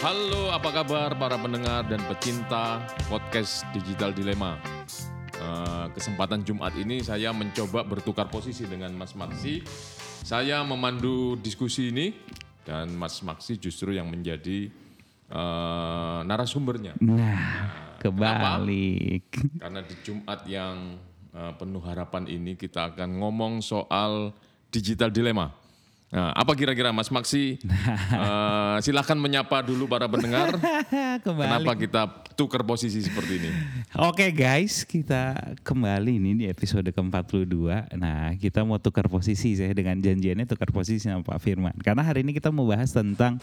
Halo, apa kabar para pendengar dan pecinta podcast Digital Dilema? Eh, kesempatan Jumat ini saya mencoba bertukar posisi dengan Mas Maksi. Saya memandu diskusi ini dan Mas Maksi justru yang menjadi eh, narasumbernya. Nah, kebalik. Karena di Jumat yang eh, penuh harapan ini kita akan ngomong soal digital dilema. Nah, apa kira-kira Mas Maksi? Eh, silahkan menyapa dulu para pendengar. kembali. Kenapa kita tukar posisi seperti ini? Oke guys, kita kembali ini di episode ke-42. Nah, kita mau tukar posisi saya dengan janjiannya tukar posisi sama Pak Firman. Karena hari ini kita mau bahas tentang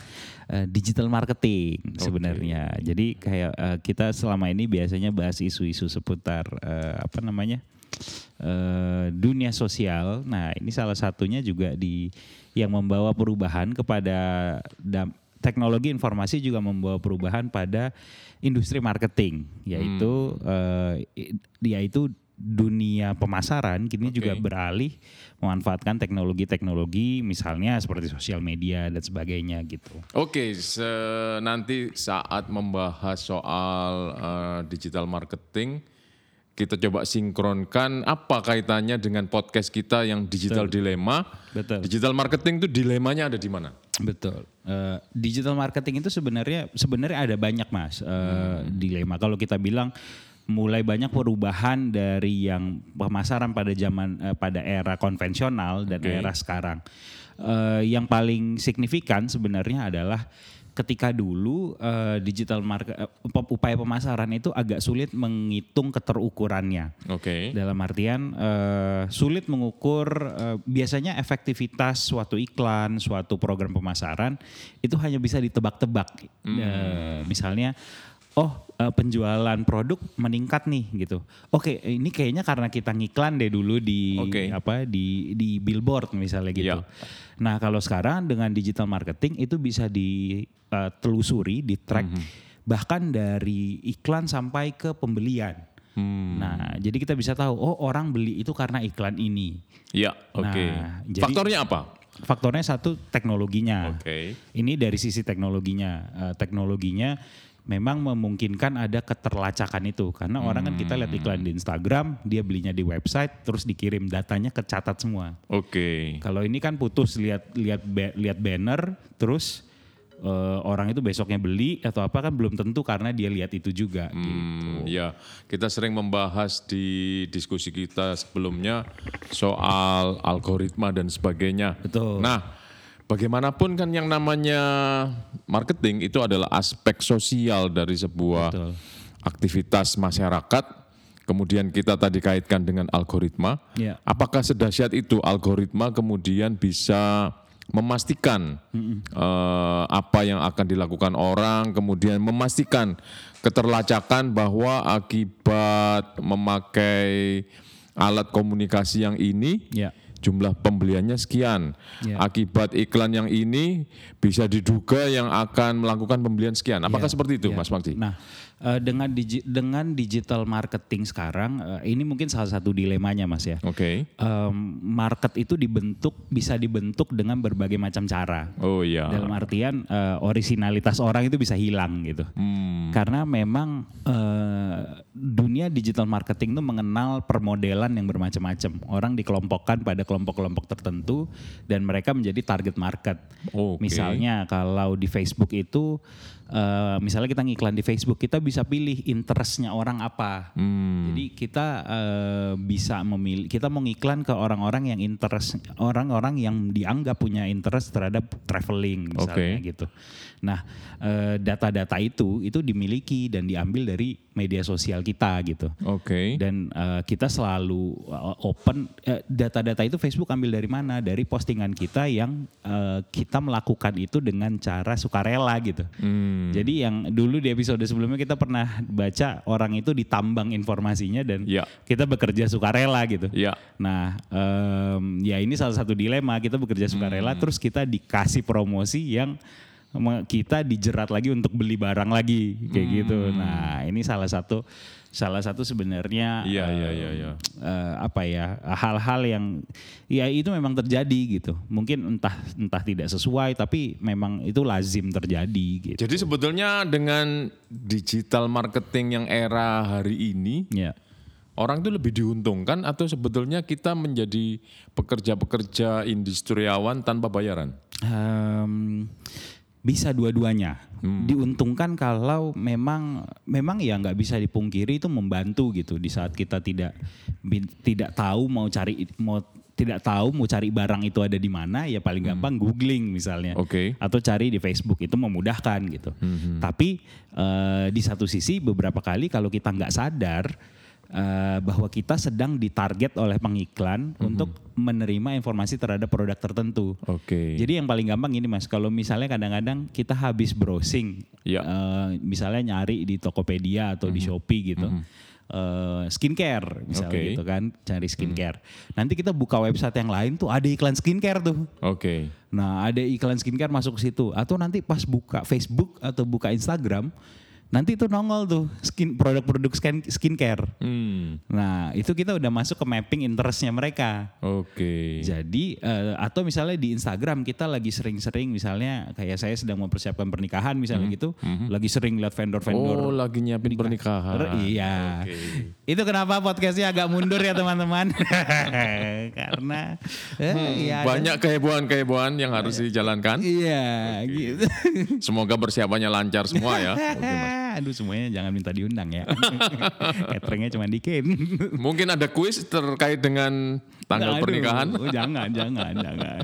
eh, digital marketing sebenarnya. Jadi kayak eh, kita selama ini biasanya bahas isu-isu seputar eh, apa namanya? Eh, dunia sosial. Nah, ini salah satunya juga di yang membawa perubahan kepada dam- teknologi informasi juga membawa perubahan pada industri marketing, yaitu eh, i- yaitu dunia pemasaran kini juga Oke. beralih memanfaatkan teknologi-teknologi misalnya seperti sosial media dan sebagainya gitu. Oke, se- nanti saat membahas soal eh, digital marketing, kita coba sinkronkan apa kaitannya dengan podcast kita yang digital dilema. Betul. Digital marketing itu dilemanya ada di mana? Betul. Eh, digital marketing itu sebenarnya sebenarnya ada banyak mas eh, dilema. Kalau kita bilang mulai banyak perubahan dari yang pemasaran pada zaman eh, pada era konvensional dan Oke. era sekarang. Eh, yang paling signifikan sebenarnya adalah ketika dulu eh, digital market eh, upaya pemasaran itu agak sulit menghitung keterukurannya. Oke. Dalam artian eh, sulit mengukur eh, biasanya efektivitas suatu iklan, suatu program pemasaran itu hanya bisa ditebak-tebak. Eh, misalnya, oh penjualan produk meningkat nih gitu. Oke, ini kayaknya karena kita ngiklan deh dulu di Oke. apa di di billboard misalnya gitu. Iya. Nah kalau sekarang dengan digital marketing itu bisa ditelusuri, di track bahkan dari iklan sampai ke pembelian. Hmm. Nah, jadi kita bisa tahu, oh orang beli itu karena iklan ini. Ya, oke. Nah, jadi- Faktornya apa? Faktornya satu teknologinya. Oke. Ini dari sisi teknologinya. Eh, teknologinya memang memungkinkan ada keterlacakan itu karena orang kan kita lihat iklan di Instagram, dia belinya di website, terus dikirim datanya kecatat semua. Oke. Kalau ini kan putus lihat lihat lihat banner, terus eh, orang itu besoknya beli atau apa kan belum tentu karena dia lihat itu juga. gitu. Hmm, ya, kita sering membahas di diskusi kita sebelumnya soal algoritma dan sebagainya. Betul. Nah, bagaimanapun kan yang namanya marketing itu adalah aspek sosial dari sebuah Betul. aktivitas masyarakat. Kemudian kita tadi kaitkan dengan algoritma. Ya. Apakah sedahsyat itu algoritma kemudian bisa memastikan eh, apa yang akan dilakukan orang, kemudian memastikan keterlacakan bahwa akibat memakai alat komunikasi yang ini Ya. Jumlah pembeliannya sekian. Ya. Akibat iklan yang ini bisa diduga yang akan melakukan pembelian sekian. Apakah seperti itu, Mas Makti? Nah, eh, dengan digi- dengan digital marketing sekarang eh, ini mungkin salah satu dilemanya Mas ya. Oke. Em, market itu dibentuk bisa dibentuk dengan berbagai macam cara. Oh iya. Dalam artian eh, originalitas orang itu bisa hilang gitu. Hmm. Karena memang eh, dunia digital marketing itu mengenal permodelan yang bermacam-macam. Orang dikelompokkan pada kelompok-kelompok tertentu dan mereka menjadi target market. Oke. Misalnya kalau di Facebook itu, eh, misalnya kita ngiklan di Facebook, kita bisa pilih interestnya orang apa. Hmm. Jadi kita eh, bisa memilih, kita mau ngiklan ke orang-orang yang interest, orang-orang yang dianggap punya interest terhadap traveling misalnya Oke. gitu. Nah, eh, data-data itu itu dimiliki dan diambil dari media sosial kita gitu. Oke. Dan eh, kita selalu open eh, data-data itu Facebook ambil dari mana? Dari postingan kita yang eh, kita melakukan itu dengan cara sukarela gitu. Hmm. Jadi yang dulu di episode sebelumnya kita pernah baca orang itu ditambang informasinya dan Ya. kita bekerja sukarela gitu. Ya. Nah, em, ya ini salah satu dilema kita bekerja sukarela Hmm. terus kita dikasih promosi yang kita dijerat lagi untuk beli barang lagi kayak gitu. Nah, ini salah satu salah satu sebenarnya Iya, eh, iya, iya, iya. eh, apa ya hal-hal yang ya itu memang terjadi gitu. Mungkin entah entah tidak sesuai tapi memang itu lazim terjadi gitu. Jadi sebetulnya dengan digital marketing yang era hari ini, Ya. orang itu lebih diuntungkan atau sebetulnya kita menjadi pekerja-pekerja industriawan tanpa bayaran? Em, bisa dua-duanya. Diuntungkan kalau memang memang ya nggak bisa dipungkiri itu membantu gitu di saat kita tidak tidak tahu mau cari mau tidak tahu mau cari barang itu ada di mana ya paling gampang googling misalnya Oke. atau cari di Facebook itu memudahkan gitu. Tapi eh, di satu sisi beberapa kali kalau kita nggak sadar eh, bahwa kita sedang ditarget oleh pengiklan untuk menerima informasi terhadap produk tertentu. Oke. Jadi yang paling gampang ini mas, kalau misalnya kadang-kadang kita habis browsing, Ya. eh, misalnya nyari di Tokopedia atau di Shopee gitu, eh, skincare misalnya Oke. gitu kan, cari skincare. Nanti kita buka website yang lain tuh ada iklan skincare tuh. Oke. Nah ada iklan skincare masuk ke situ, atau nanti pas buka Facebook atau buka Instagram, nanti itu nongol tuh skin produk-produk skin skincare. Hmm. Nah itu kita udah masuk ke mapping interestnya mereka. Oke. Jadi eh, atau misalnya di Instagram kita lagi sering-sering misalnya kayak saya sedang mempersiapkan pernikahan misalnya gitu, lagi sering lihat vendor-vendor. Oh, lagi nyiapin pernikahan. Iya. Oke. Itu kenapa podcastnya agak mundur ya teman-teman? Karena eh, Hmm, ya banyak kehebohan-kehebohan yang harus dijalankan. Iya, gitu. Semoga persiapannya lancar semua ya. Oke, Mas. Aduh semuanya jangan minta diundang ya. Cateringnya cuma dikit. Mungkin ada kuis terkait dengan tanggal Aduh, pernikahan. oh, jangan, jangan, jangan.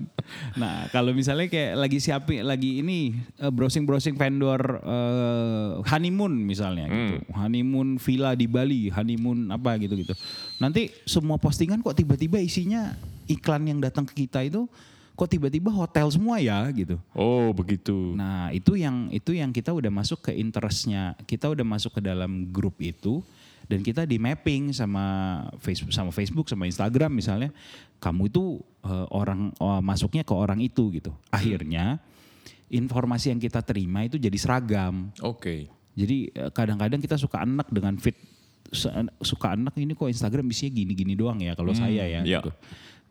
Nah, kalau misalnya kayak lagi siapin lagi ini eh, browsing-browsing vendor eh, honeymoon misalnya gitu. Hmm. Honeymoon villa di Bali, honeymoon apa gitu-gitu. Nanti semua postingan kok tiba-tiba isinya iklan yang datang ke kita itu kok tiba-tiba hotel semua ya gitu. Oh, begitu. Nah, itu yang itu yang kita udah masuk ke interestnya. Kita udah masuk ke dalam grup itu dan kita di mapping sama Facebook sama Facebook sama Instagram misalnya. Kamu itu eh, orang oh, masuknya ke orang itu gitu. Akhirnya informasi yang kita terima itu jadi seragam. Oke. Jadi eh, kadang-kadang kita suka enak dengan fit suka enak ini kok Instagram isinya gini-gini doang ya kalau saya ya. iya. gitu.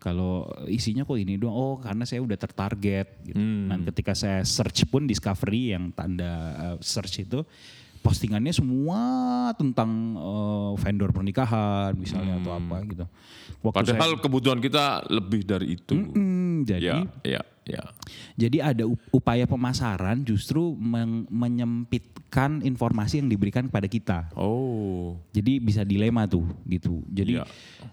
Kalau isinya kok ini doang, oh karena saya udah tertarget gitu. Dan ketika saya search pun discovery yang tanda eh, search itu postingannya semua tentang eh, vendor pernikahan misalnya atau apa gitu. Waktu Padahal kebutuhan kita lebih dari itu. Hmm, jadi Ya, ya, ya. jadi ada up- upaya pemasaran justru menyempitkan informasi yang diberikan kepada kita. Oh, Jadi bisa dilema tuh gitu. Jadi Iya.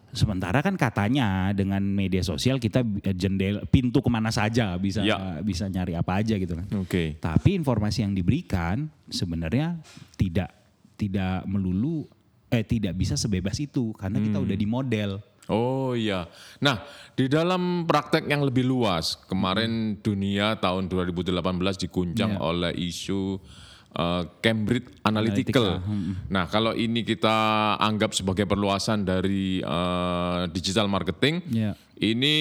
sementara kan katanya dengan media sosial kita eh, jendela pintu ke mana saja bisa Iya. bisa nyari apa aja gitu kan. oke. Tapi informasi yang diberikan sebenarnya tidak tidak melulu eh tidak bisa sebebas itu karena kita Hmm. udah di model. Oh iya. Nah, di dalam praktek yang lebih luas, kemarin dunia tahun 2018 diguncang Iya. oleh isu uh, Cambridge Analytical. Nah, kalau ini kita anggap sebagai perluasan dari uh, digital marketing, Ya, ini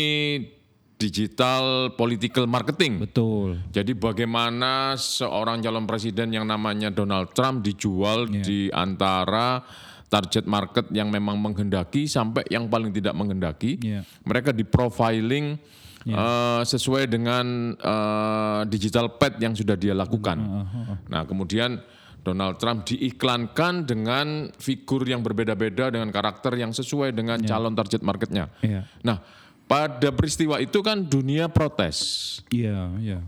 digital political marketing. betul. Jadi bagaimana seorang calon presiden yang namanya Donald Trump dijual Iya. di antara target market yang memang menghendaki sampai yang paling tidak menghendaki. Iya. Mereka di profiling eh, sesuai dengan eh, digital pad yang sudah dia lakukan. Nah, kemudian Donald Trump diiklankan dengan figur yang berbeda-beda dengan karakter yang sesuai dengan calon target marketnya. Iya. Nah, pada peristiwa itu kan dunia protes. Iya, iya.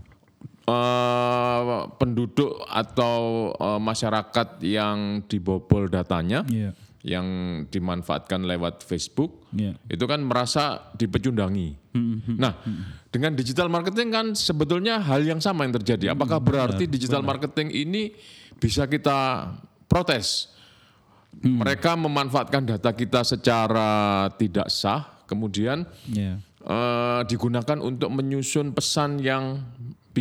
Eh, penduduk atau eh, masyarakat yang dibobol datanya, Iya. yang dimanfaatkan lewat Facebook, Iya. itu kan merasa dipecundangi. Nah, dengan digital marketing kan sebetulnya hal yang sama yang terjadi. Apakah berarti digital marketing ini bisa kita protes? Mereka memanfaatkan data kita secara tidak sah, kemudian Iya. eh, digunakan untuk menyusun pesan yang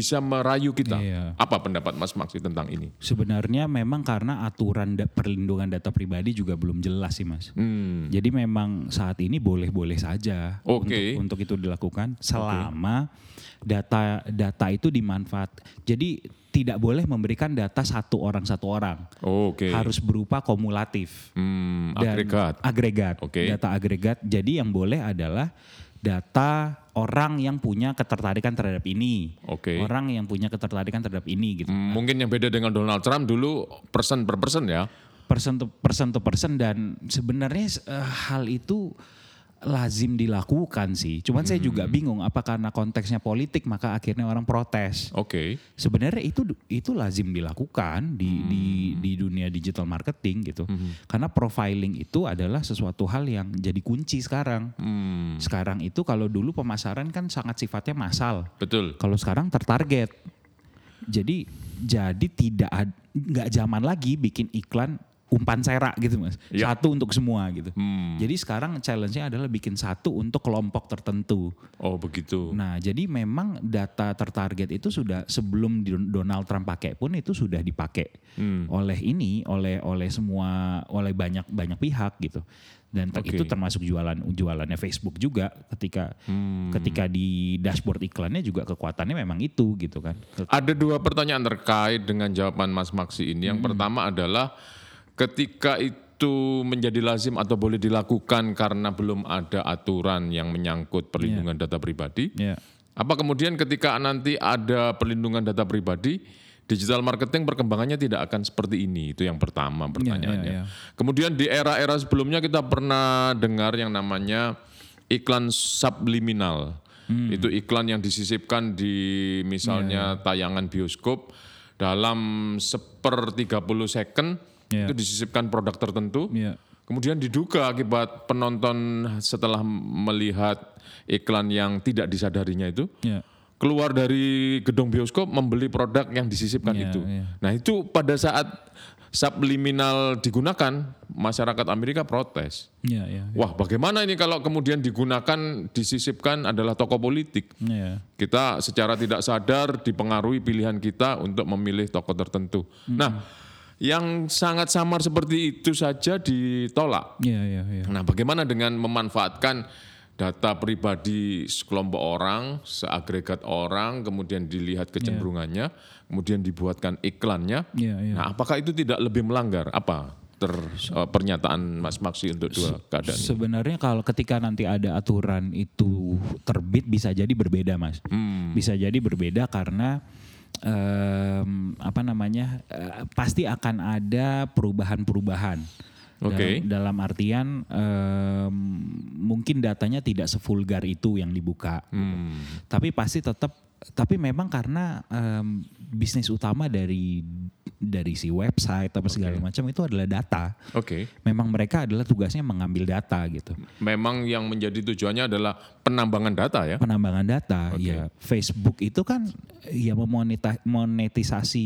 bisa merayu kita. Iya. Apa pendapat Mas Maksi tentang ini? Sebenarnya memang karena aturan da- perlindungan data pribadi juga belum jelas sih mas. Hmm. Jadi memang saat ini boleh-boleh saja Oke. untuk, untuk itu dilakukan selama data data itu dimanfaat. Jadi tidak boleh memberikan data satu orang satu orang. Oke. Harus berupa kumulatif. Hmm, agregat. Agregat. Oke. Data agregat. Jadi yang boleh adalah data orang yang punya ketertarikan terhadap ini. Oke. Orang yang punya ketertarikan terhadap ini gitu. Hmm, Mungkin yang beda dengan Donald Trump dulu person per person ya. Person to person to person dan sebenarnya eh, hal itu lazim dilakukan sih. Cuman saya juga Hmm. bingung apa karena konteksnya politik maka akhirnya orang protes. Oke. Sebenarnya itu itu lazim dilakukan di di Hmm. di dunia digital marketing gitu. Karena profiling itu adalah sesuatu hal yang jadi kunci sekarang. Hmm, Sekarang itu kalau dulu pemasaran kan sangat sifatnya massal. betul. Kalau sekarang tertarget. Jadi jadi tidak nggak zaman lagi bikin iklan umpan serak gitu mas. Ya. Satu untuk semua gitu. Hmm. Jadi sekarang challenge-nya adalah bikin satu untuk kelompok tertentu. Oh begitu. Nah, jadi memang data tertarget itu sudah sebelum Donald Trump pakai pun itu sudah dipakai Hmm. oleh ini, oleh oleh semua, oleh banyak banyak pihak gitu. Dan Oke. itu termasuk jualan jualannya Facebook juga ketika Hmm. ketika di dashboard iklannya juga kekuatannya memang itu gitu kan. Ada dua pertanyaan terkait dengan jawaban Mas Maksi ini. Yang pertama adalah ketika itu menjadi lazim atau boleh dilakukan karena belum ada aturan yang menyangkut perlindungan data pribadi. Ya. Apa kemudian ketika nanti ada perlindungan data pribadi, digital marketing perkembangannya tidak akan seperti ini? Itu yang pertama pertanyaannya. ya. Kemudian di era-era sebelumnya kita pernah dengar yang namanya iklan subliminal. Itu iklan yang disisipkan di misalnya tayangan bioskop dalam seper 30 second Ya. itu disisipkan produk tertentu. Ya. Kemudian diduga akibat penonton setelah melihat iklan yang tidak disadarinya itu Ya. keluar dari gedung bioskop membeli produk yang disisipkan Iya, itu. iya. Nah itu pada saat subliminal digunakan masyarakat Amerika protes. Ya, ya. Wah bagaimana ini kalau kemudian digunakan disisipkan adalah tokoh politik. Ya. Kita secara tidak sadar dipengaruhi pilihan kita untuk memilih tokoh tertentu. Nah yang sangat samar seperti itu saja ditolak. Ya, ya, ya. Nah, bagaimana dengan memanfaatkan data pribadi sekelompok orang, seagregat orang, kemudian dilihat kecenderungannya, kemudian dibuatkan iklannya. Ya, ya. Nah, apakah itu tidak lebih melanggar? Apa ter, eh, pernyataan Mas Maksi untuk dua keadaan? Sebenarnya kalau ketika nanti ada aturan itu terbit bisa jadi berbeda, Mas. Hmm. Bisa jadi berbeda karena em, apa namanya? eh, pasti akan ada perubahan-perubahan. Oke. Dalam, dalam artian em, mungkin datanya tidak sevulgar itu yang dibuka. Hmm. Tapi pasti tetap tapi memang karena em, bisnis utama dari dari si website apa segala macam itu adalah data. Oke. Memang mereka adalah tugasnya mengambil data gitu. Memang yang menjadi tujuannya adalah penambangan data ya? Penambangan data, Oke. ya Facebook itu kan ya memoneta- monetisasi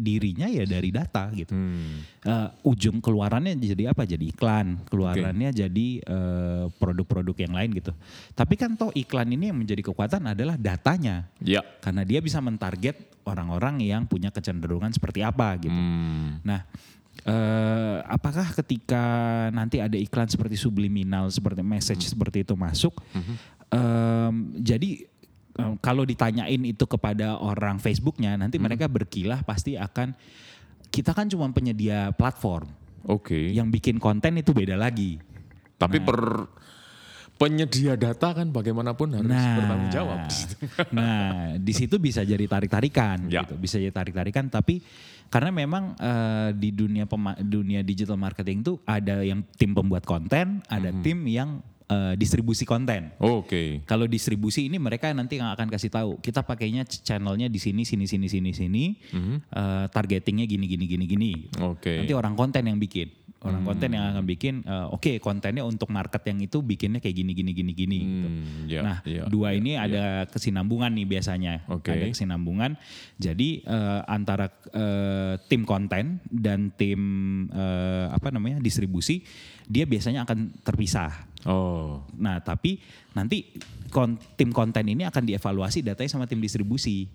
dirinya ya dari data gitu. Hmm. Eh, ujung keluarannya jadi apa? Jadi iklan. Keluarannya jadi eh, produk-produk yang lain gitu. Tapi kan toh iklan ini yang menjadi kekuatan adalah datanya. Ya. Karena dia bisa mentarget orang-orang yang punya kecenderungan seperti apa gitu. Hmm. Nah, eh, apakah ketika nanti ada iklan seperti subliminal, seperti message seperti itu masuk, em, jadi em, kalau ditanyain itu kepada orang Facebooknya, nanti mereka berkilah pasti akan kita kan cuma penyedia platform, Oke. yang bikin konten itu beda lagi. Tapi per penyedia data kan bagaimanapun harus bertanggung jawab. nah, di situ bisa jadi tarik-tarikan, Ya. gitu. bisa jadi tarik-tarikan. Tapi karena memang eh, di dunia pema- dunia digital marketing tuh ada yang tim pembuat konten, ada Mhm. tim yang eh, distribusi konten. Oke. Kalau distribusi ini mereka nanti yang akan kasih tahu kita pakainya ch- channelnya di sini sini sini sini sini eh, targetingnya gini gini gini gini. Oke. Nanti orang konten yang bikin. Orang konten yang Hmm. akan bikin eh, oke kontennya untuk market yang itu bikinnya kayak gini gini gini gini gitu. Hmm, ya, nah, ya, dua ya, ini ada kesinambungan nih biasanya. Oke. Ada kesinambungan. Jadi eh, antara eh, tim konten dan tim eh, apa namanya distribusi dia biasanya akan terpisah. Oh. Nah, tapi nanti kon- tim konten ini akan dievaluasi datanya sama tim distribusi.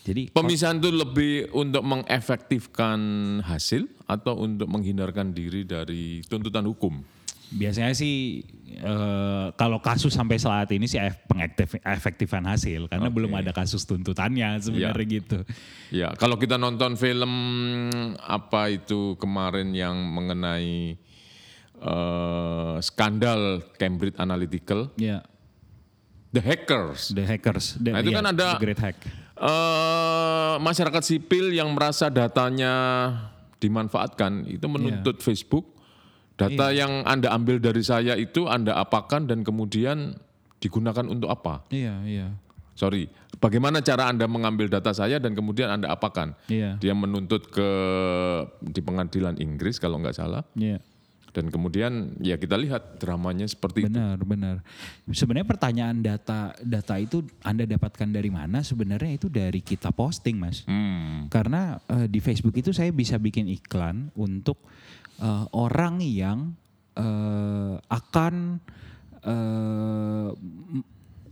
Jadi Pemisahan itu lebih untuk mengefektifkan hasil atau untuk menghindarkan diri dari tuntutan hukum? biasanya sih eh, kalau kasus sampai saat ini sih ef- pengektif- efektifan hasil karena Oke. belum ada kasus tuntutannya sebenarnya gitu. Ya, kalau kita nonton film apa itu kemarin yang mengenai eh, skandal Cambridge Analytical, Ya, The Hackers. the hackers. The, Nah, itu iya, kan ada- the great hack. eh masyarakat sipil yang merasa datanya dimanfaatkan itu menuntut Facebook data yang anda ambil dari saya itu anda apakan dan kemudian digunakan untuk apa? Iya, iya. Sorry, bagaimana cara anda mengambil data saya dan kemudian anda apakan? Iya. Dia menuntut ke di pengadilan Inggris kalau nggak salah Iya. Dan kemudian ya kita lihat dramanya seperti itu. Benar, benar. Sebenarnya pertanyaan data data itu Anda dapatkan dari mana? Sebenarnya itu dari kita posting, Mas. Hmm, Karena eh, di Facebook itu saya bisa bikin iklan untuk eh, orang yang eh, akan m-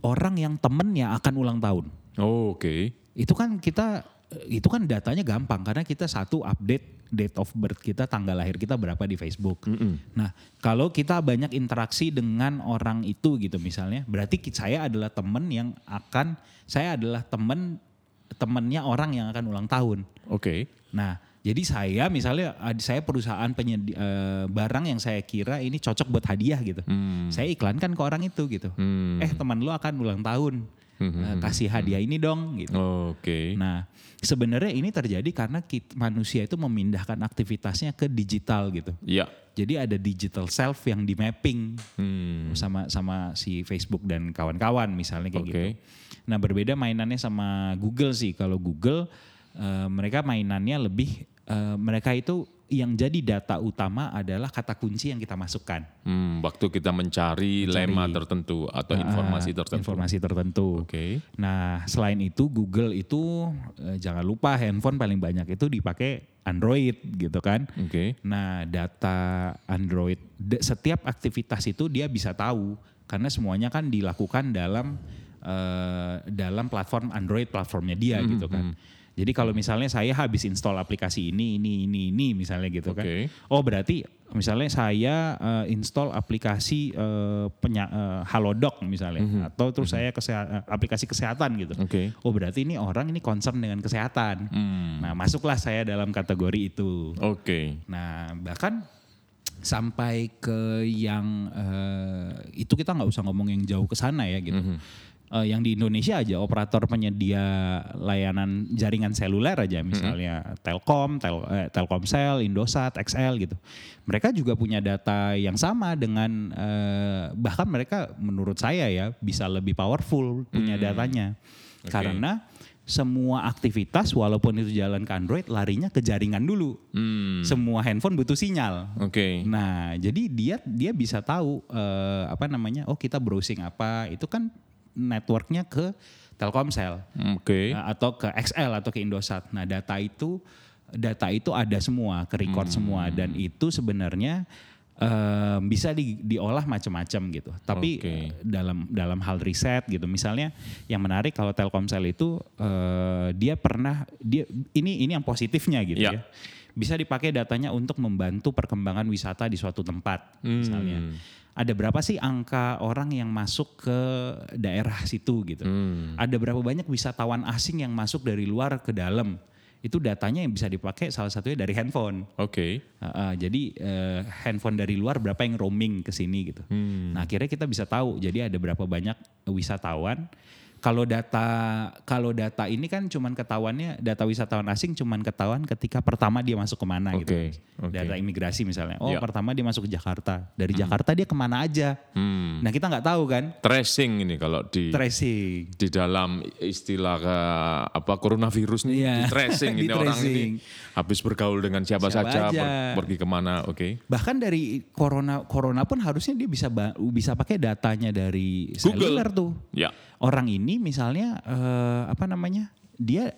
orang yang temennya akan ulang tahun. Oh, Oke. Itu kan kita itu kan datanya gampang karena kita satu update date of birth kita, tanggal lahir kita berapa di Facebook. Nah, kalau kita banyak interaksi dengan orang itu gitu misalnya, berarti saya adalah temen yang akan saya adalah temen temennya orang yang akan ulang tahun. Oke. Nah, jadi saya misalnya saya perusahaan penyedi- eh, barang yang saya kira ini cocok buat hadiah gitu. Saya iklankan ke orang itu gitu. Hmm. Eh, teman lu akan ulang tahun. Eh, kasih hadiah ini dong gitu. Oke. Nah, sebenarnya ini terjadi karena kit- manusia itu memindahkan aktivitasnya ke digital gitu. Ya. Jadi ada digital self yang di mapping Hmm. sama sama si Facebook dan kawan-kawan misalnya kayak Oke. gitu. Nah, berbeda mainannya sama Google sih. Kalau Google eh, mereka mainannya lebih eh, mereka itu yang jadi data utama adalah kata kunci yang kita masukkan. Hmm, waktu kita mencari, lema tertentu atau informasi Ah, tertentu. Informasi tertentu. Oke. Nah, selain itu Google itu eh, jangan lupa handphone paling banyak itu dipakai Android gitu kan. Oke. Nah, data Android setiap aktivitas itu dia bisa tahu karena semuanya kan dilakukan dalam eh, dalam platform Android platformnya dia gitu kan. Jadi kalau misalnya saya habis install aplikasi ini ini ini ini misalnya gitu kan. Oke. Oh, berarti misalnya saya eh, install aplikasi eh, penya- eh, Halodoc misalnya atau terus saya keseha- eh, aplikasi kesehatan gitu. Oke. Oh, berarti ini orang ini concern dengan kesehatan. Hmm. Nah, masuklah saya dalam kategori itu. Oke. Nah, bahkan sampai ke yang eh, itu kita nggak usah ngomong yang jauh ke sana ya gitu. Eh, yang di Indonesia aja operator penyedia layanan jaringan seluler aja misalnya Telkom, Tel, eh, Telkomsel, Indosat, XL gitu. Mereka juga punya data yang sama dengan eh, bahkan mereka menurut saya ya bisa lebih powerful punya datanya. Oke. Karena semua aktivitas walaupun itu jalan ke Android larinya ke jaringan dulu. Hmm. Semua handphone butuh sinyal. Oke. Nah, jadi dia dia bisa tahu eh, apa namanya? Oh, kita browsing apa? Itu kan networknya ke Telkomsel Oke. eh, atau ke XL atau ke Indosat. Nah, data itu data itu ada semua, ke record semua dan itu sebenarnya eh, bisa di- diolah macam-macam gitu. Tapi Oke. eh, dalam dalam hal riset gitu, misalnya yang menarik kalau Telkomsel itu eh, dia pernah dia ini ini yang positifnya gitu Ya. ya. Bisa dipakai datanya untuk membantu perkembangan wisata di suatu tempat misalnya. Hmm. Ada berapa sih angka orang yang masuk ke daerah situ gitu? Hmm. Ada berapa banyak wisatawan asing yang masuk dari luar ke dalam? Itu datanya yang bisa dipakai salah satunya dari handphone. Oke. Uh, uh, jadi eh, handphone dari luar berapa yang roaming ke sini gitu. Hmm. Nah akhirnya kita bisa tahu. Jadi ada berapa banyak wisatawan. Kalau data kalau data ini kan cuman ketahuannya data wisatawan asing cuman ketahuan ketika pertama dia masuk ke mana gitu. Oke, oke. Data imigrasi misalnya. Oh Ya. pertama dia masuk ke Jakarta. Dari Jakarta dia ke mana aja. Hmm. Nah kita nggak tahu kan. Tracing ini kalau di Tracing. di dalam istilah ke- apa coronavirus nih Iya. di tracing ini Di orang tracing. ini habis bergaul dengan siapa, Siapa saja, aja. per- pergi ke mana, oke? Bahkan dari corona corona pun harusnya dia bisa bisa pakai datanya dari Google. seluler tuh. Ya. Orang ini misalnya eh, apa namanya? Dia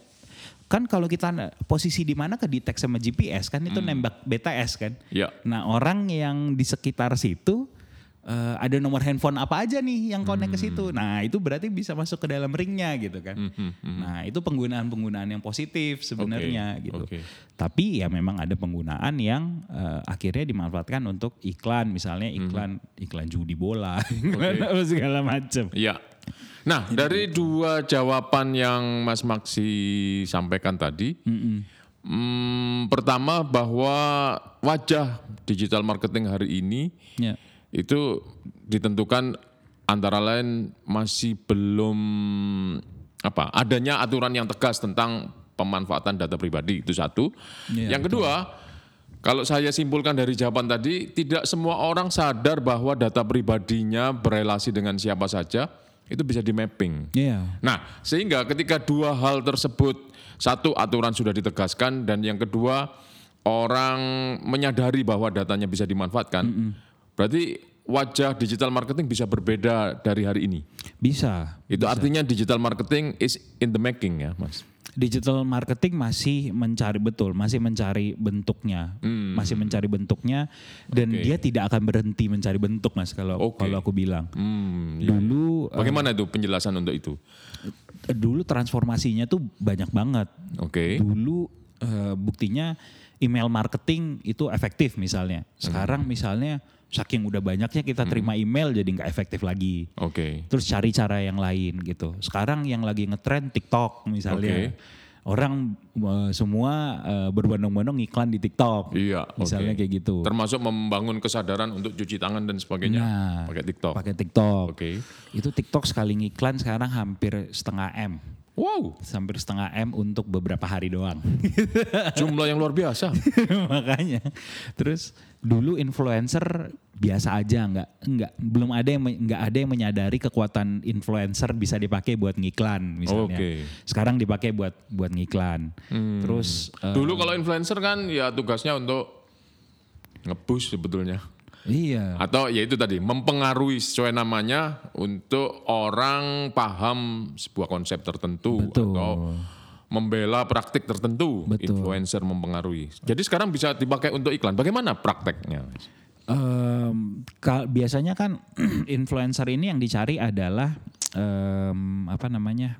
kan kalau kita posisi di mana ke detect sama GPS kan itu nembak BTS kan. Ya. Nah, orang yang di sekitar situ eh, ada nomor handphone apa aja nih yang connect ke situ. Nah, itu berarti bisa masuk ke dalam ringnya gitu kan. Nah, itu penggunaan-penggunaan yang positif sebenarnya Oke, gitu. oke. Tapi ya memang ada penggunaan yang eh, akhirnya dimanfaatkan untuk iklan, misalnya iklan iklan judi bola, iklan apa segala macam. Iya. Nah, dari dua jawaban yang Mas Maksi sampaikan tadi, hmm, pertama bahwa wajah digital marketing hari ini Ya. itu ditentukan antara lain masih belum apa adanya aturan yang tegas tentang pemanfaatan data pribadi itu satu. Iya, yang kedua, kalau saya simpulkan dari jawaban tadi, tidak semua orang sadar bahwa data pribadinya berelasi dengan siapa saja itu bisa di mapping. Iya. Nah, sehingga ketika dua hal tersebut, satu aturan sudah ditegaskan dan yang kedua orang menyadari bahwa datanya bisa dimanfaatkan, berarti wajah digital marketing bisa berbeda dari hari ini. Bisa. Itu artinya digital marketing is in the making ya, Mas. Digital marketing masih mencari betul, masih mencari bentuknya, masih mencari bentuknya dan Oke. dia tidak akan berhenti mencari bentuk mas kalau Oke. kalau aku bilang. Hmm, iya. Dulu Bagaimana itu penjelasan untuk itu? dulu transformasinya tuh banyak banget. Oke. Dulu eh, buktinya email marketing itu efektif misalnya. Sekarang misalnya saking udah banyaknya kita terima email jadi nggak efektif lagi. Oke. Terus cari cara yang lain gitu. Sekarang yang lagi ngetren TikTok misalnya. Oke. Orang eh, semua eh, berbondong-bondong iklan di TikTok. Iya, Misalnya oke. kayak gitu. Termasuk membangun kesadaran untuk cuci tangan dan sebagainya Nah, pakai TikTok. Pakai TikTok. Oke. Itu TikTok sekali ngiklan sekarang hampir setengah M. Wow, Hampir setengah M untuk beberapa hari doang. jumlah yang luar biasa. Makanya. Terus dulu influencer biasa aja nggak nggak belum ada yang nggak ada yang menyadari kekuatan influencer bisa dipakai buat ngiklan misalnya. Oke. Sekarang dipakai buat buat ngiklan. Terus eh, Dulu kalau influencer kan ya tugasnya untuk nge-push sebetulnya. Iya. Atau ya itu tadi mempengaruhi sesuai namanya untuk orang paham sebuah konsep tertentu Betul. atau membela praktik tertentu. Betul. Influencer mempengaruhi. Jadi sekarang bisa dipakai untuk iklan. Bagaimana prakteknya? Ka- biasanya kan influencer ini yang dicari adalah em, apa namanya?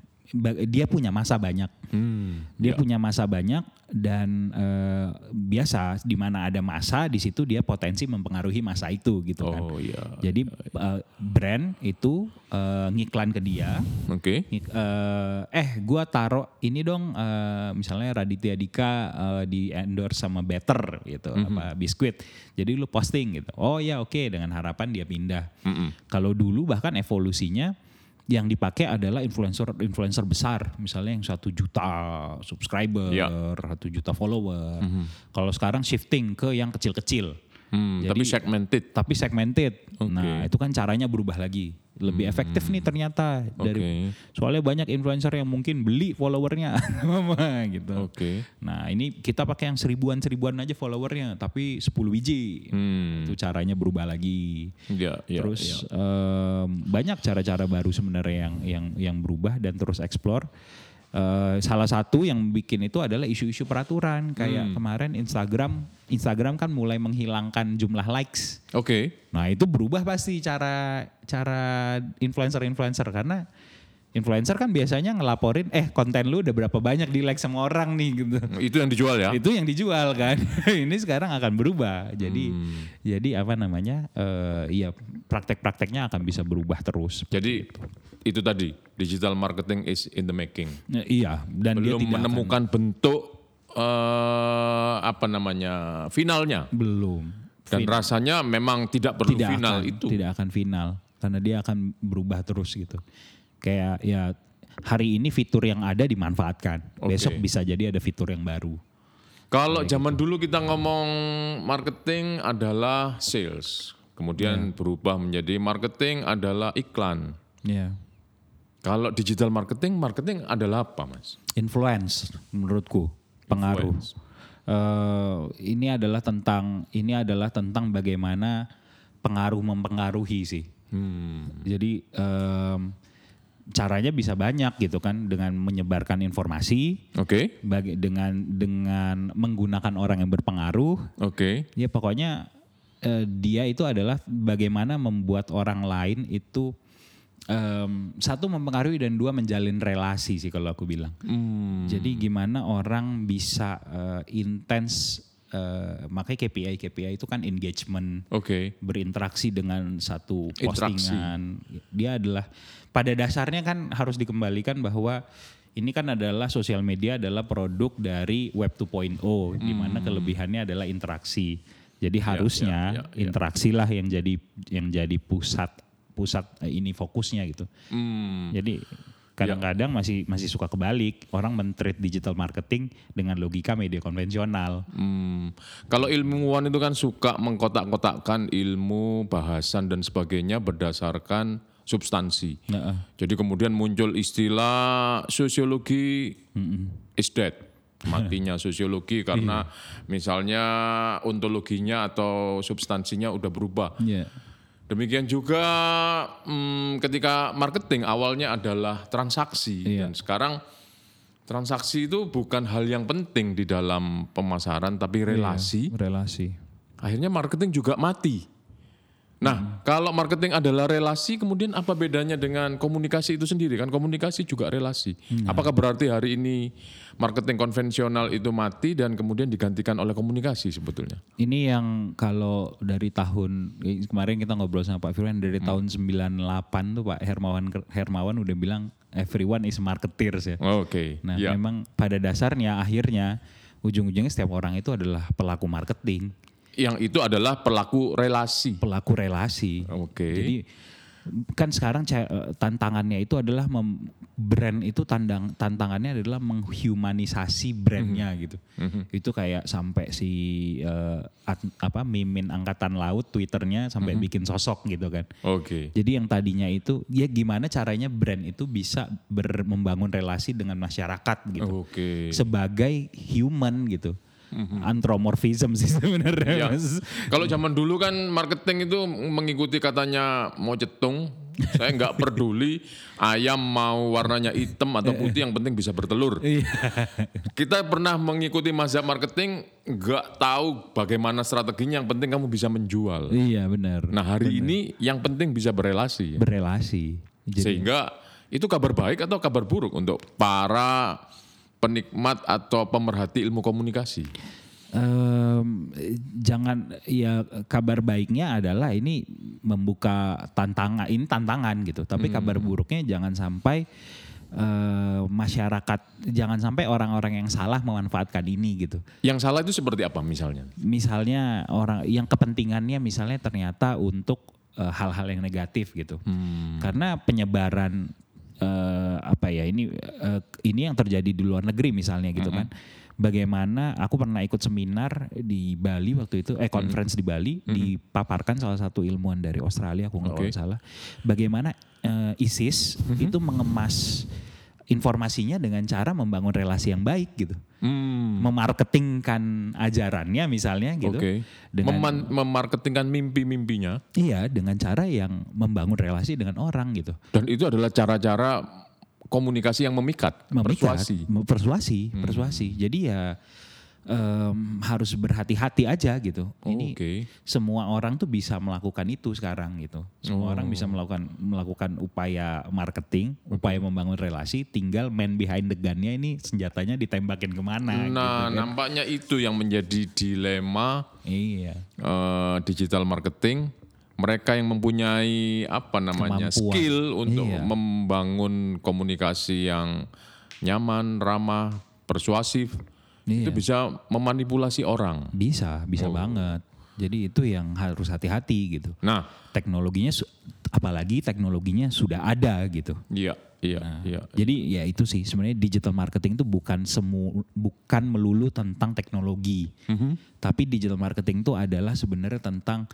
Dia punya masa banyak. Hmm. Dia punya masa banyak dan eh, biasa di mana ada masa di situ dia potensi mempengaruhi masa itu gitu kan. Oh iya. Jadi eh, brand itu eh, ngiklan ke dia. Oke. ngik- eh, eh gua taruh ini dong eh, misalnya Raditya Dika eh, di endorse sama Better gitu apa biskuit. Jadi lu posting gitu. Oh ya oke dengan harapan dia pindah. Mm-mm. Kalau dulu bahkan evolusinya yang dipakai adalah influencer influencer besar, misalnya yang satu juta subscriber, Ya. satu juta follower. Kalau sekarang shifting ke yang kecil-kecil, Hmm, Jadi- tapi segmented. tapi segmented. Oke. Nah itu kan caranya berubah lagi, lebih efektif nih ternyata dari Oke. soalnya banyak influencer yang mungkin beli followernya, gitu. Oke. Nah ini kita pakai yang seribuan seribuan aja followernya, tapi 10 biji. Hmm. Itu caranya berubah lagi. Ya, ya, terus em, banyak cara-cara baru sebenarnya yang yang yang berubah dan terus explore. Eh, salah satu yang bikin itu adalah isu-isu peraturan kayak kemarin Instagram Instagram kan mulai menghilangkan jumlah likes. Oke. Nah itu berubah pasti cara cara influencer-influencer karena influencer kan biasanya ngelaporin eh konten lu udah berapa banyak di like sama orang nih gitu. Itu yang dijual ya? Itu yang dijual kan. Ini sekarang akan berubah. Jadi jadi apa namanya? eh iya praktek-prakteknya akan bisa berubah terus. Jadi itu tadi digital marketing is in the making. Nah, iya dan dia Belum akan- menemukan bentuk eh apa namanya finalnya belum dan rasanya memang tidak perlu tidak final akan, itu. tidak akan final karena dia akan berubah terus gitu. Kayak ya hari ini fitur yang ada dimanfaatkan. Oke. Besok bisa jadi ada fitur yang baru. Kalau zaman dulu kita ngomong marketing adalah sales, kemudian berubah menjadi marketing adalah iklan. Ya. Kalau digital marketing, marketing adalah apa, Mas? Influence menurutku pengaruh. Influence. Eh, ini adalah tentang ini adalah tentang bagaimana pengaruh mempengaruhi sih. Hmm. Jadi em, caranya bisa banyak gitu kan dengan menyebarkan informasi, Oke, bagi, dengan dengan menggunakan orang yang berpengaruh. oke. Ya pokoknya eh, dia itu adalah bagaimana membuat orang lain itu em, satu mempengaruhi dan dua menjalin relasi sih kalau aku bilang. Hmm. Jadi gimana orang bisa eh, intens eh, makanya KPI KPI itu kan engagement Oke. berinteraksi dengan satu Interaksi. postingan. Dia adalah pada dasarnya kan harus dikembalikan bahwa ini kan adalah sosial media adalah produk dari web 2.0 di mana kelebihannya adalah interaksi. Jadi harusnya ya, ya, ya. interaksilah yang jadi yang jadi pusat pusat eh, ini fokusnya gitu. Hmm. Jadi kadang-kadang masih masih suka kebalik orang mentreat digital marketing dengan logika media konvensional. Hmm. Kalau ilmuwan itu kan suka mengkotak-kotakkan ilmu, bahasan dan sebagainya berdasarkan substansi. Heeh. Jadi kemudian muncul istilah sosiologi is dead. Matinya sosiologi karena misalnya ontologinya atau substansinya udah berubah. Iya. Demikian juga hmm, ketika marketing awalnya adalah transaksi Iya. dan sekarang transaksi itu bukan hal yang penting di dalam pemasaran tapi relasi. Relasi. Akhirnya marketing juga mati. Nah, kalau marketing adalah relasi, kemudian apa bedanya dengan komunikasi itu sendiri? Kan komunikasi juga relasi. Apakah berarti hari ini marketing konvensional itu mati dan kemudian digantikan oleh komunikasi sebetulnya? Ini yang kalau dari tahun kemarin kita ngobrol sama Pak Firman dari tahun 98 tuh Pak Hermawan Hermawan udah bilang everyone is marketeers ya. Oke. Nah, ya. memang pada dasarnya akhirnya ujung-ujungnya setiap orang itu adalah pelaku marketing, Yang itu adalah pelaku relasi. pelaku relasi. Oke. Jadi kan sekarang eh, tantangannya itu adalah mem- brand itu tandang tantangannya adalah menghumanisasi brandnya gitu. Itu kayak sampai si eh, at- apa mimin angkatan laut twitternya sampai bikin sosok gitu kan. Oke. Jadi yang tadinya itu ya gimana caranya brand itu bisa ber- membangun relasi dengan masyarakat gitu Oke. sebagai human gitu. Anthropomorphism sih sebenarnya. Ya. Kalau zaman dulu kan marketing itu mengikuti katanya mau cetung, saya nggak peduli ayam mau warnanya hitam atau putih yang penting bisa bertelur. Iya. Kita pernah mengikuti mazhab marketing nggak tahu bagaimana strateginya, yang penting kamu bisa menjual. Iya benar. Nah hari ini yang penting bisa berelasi. berelasi. Jadi, Sehingga itu kabar baik atau kabar buruk untuk para penikmat atau pemerhati ilmu komunikasi. em, jangan ya kabar baiknya adalah ini membuka tantangan ini tantangan gitu. Tapi kabar buruknya jangan sampai eh, masyarakat jangan sampai orang-orang yang salah memanfaatkan ini gitu. Yang salah itu seperti apa misalnya? Misalnya orang yang kepentingannya misalnya ternyata untuk eh, hal-hal yang negatif gitu. Karena penyebaran eh, apa ya ini eh, ini yang terjadi di luar negeri misalnya gitu kan. Bagaimana aku pernah ikut seminar di Bali waktu itu eh conference di Bali dipaparkan salah satu ilmuwan dari Australia aku nggak Oke. salah. Bagaimana eh, ISIS itu mengemas informasinya dengan cara membangun relasi yang baik gitu. Hmm. Memarketingkan ajarannya misalnya gitu. Oke. Dengan Meman- memarketingkan mimpi-mimpinya Iya, dengan cara yang membangun relasi dengan orang gitu. dan itu adalah cara-cara komunikasi yang memikat, Memikat, persuasi. persuasi, persuasi. Jadi ya em, harus berhati-hati aja gitu. Ini Oke. semua orang tuh bisa melakukan itu sekarang gitu. Semua orang bisa melakukan melakukan upaya marketing, upaya membangun relasi. Tinggal man behind the gun-nya ini senjatanya ditembakin ke mana. gitu Nah, kan. nampaknya itu yang menjadi dilema Iya. eh, digital marketing. Mereka yang mempunyai apa namanya Kemampuan. skill untuk Iya. membangun komunikasi yang nyaman, ramah, persuasif, Iya. itu bisa memanipulasi orang. Bisa, bisa Oh. banget. Jadi itu yang harus hati-hati gitu. Nah, Teknologinya apalagi teknologinya sudah ada gitu. iya, iya, Nah, iya. Jadi ya itu sih sebenarnya digital marketing itu bukan semu bukan melulu tentang teknologi. Mhm. Tapi digital marketing itu adalah sebenarnya tentang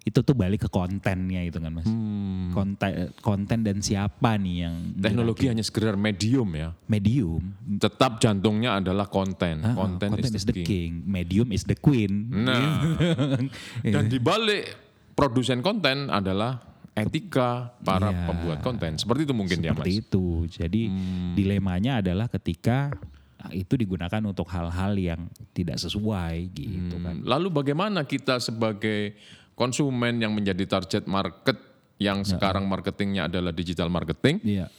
itu tuh balik ke kontennya itu kan Mas. Hmm. Konten konten dan siapa nih yang Teknologi hanya sekedar medium ya. medium. Tetap jantungnya adalah konten. Ah, konten content is the king. Medium is the queen. Nah, dan di balik produsen konten adalah etika para Iya. pembuat konten. Seperti itu mungkin ya, Seperti Mas. itu. Jadi Hmm. dilemanya adalah ketika ah, itu digunakan untuk hal-hal yang tidak sesuai gitu kan. Hmm, Lalu bagaimana kita sebagai konsumen yang menjadi target market yang sekarang marketingnya adalah digital marketing Iya.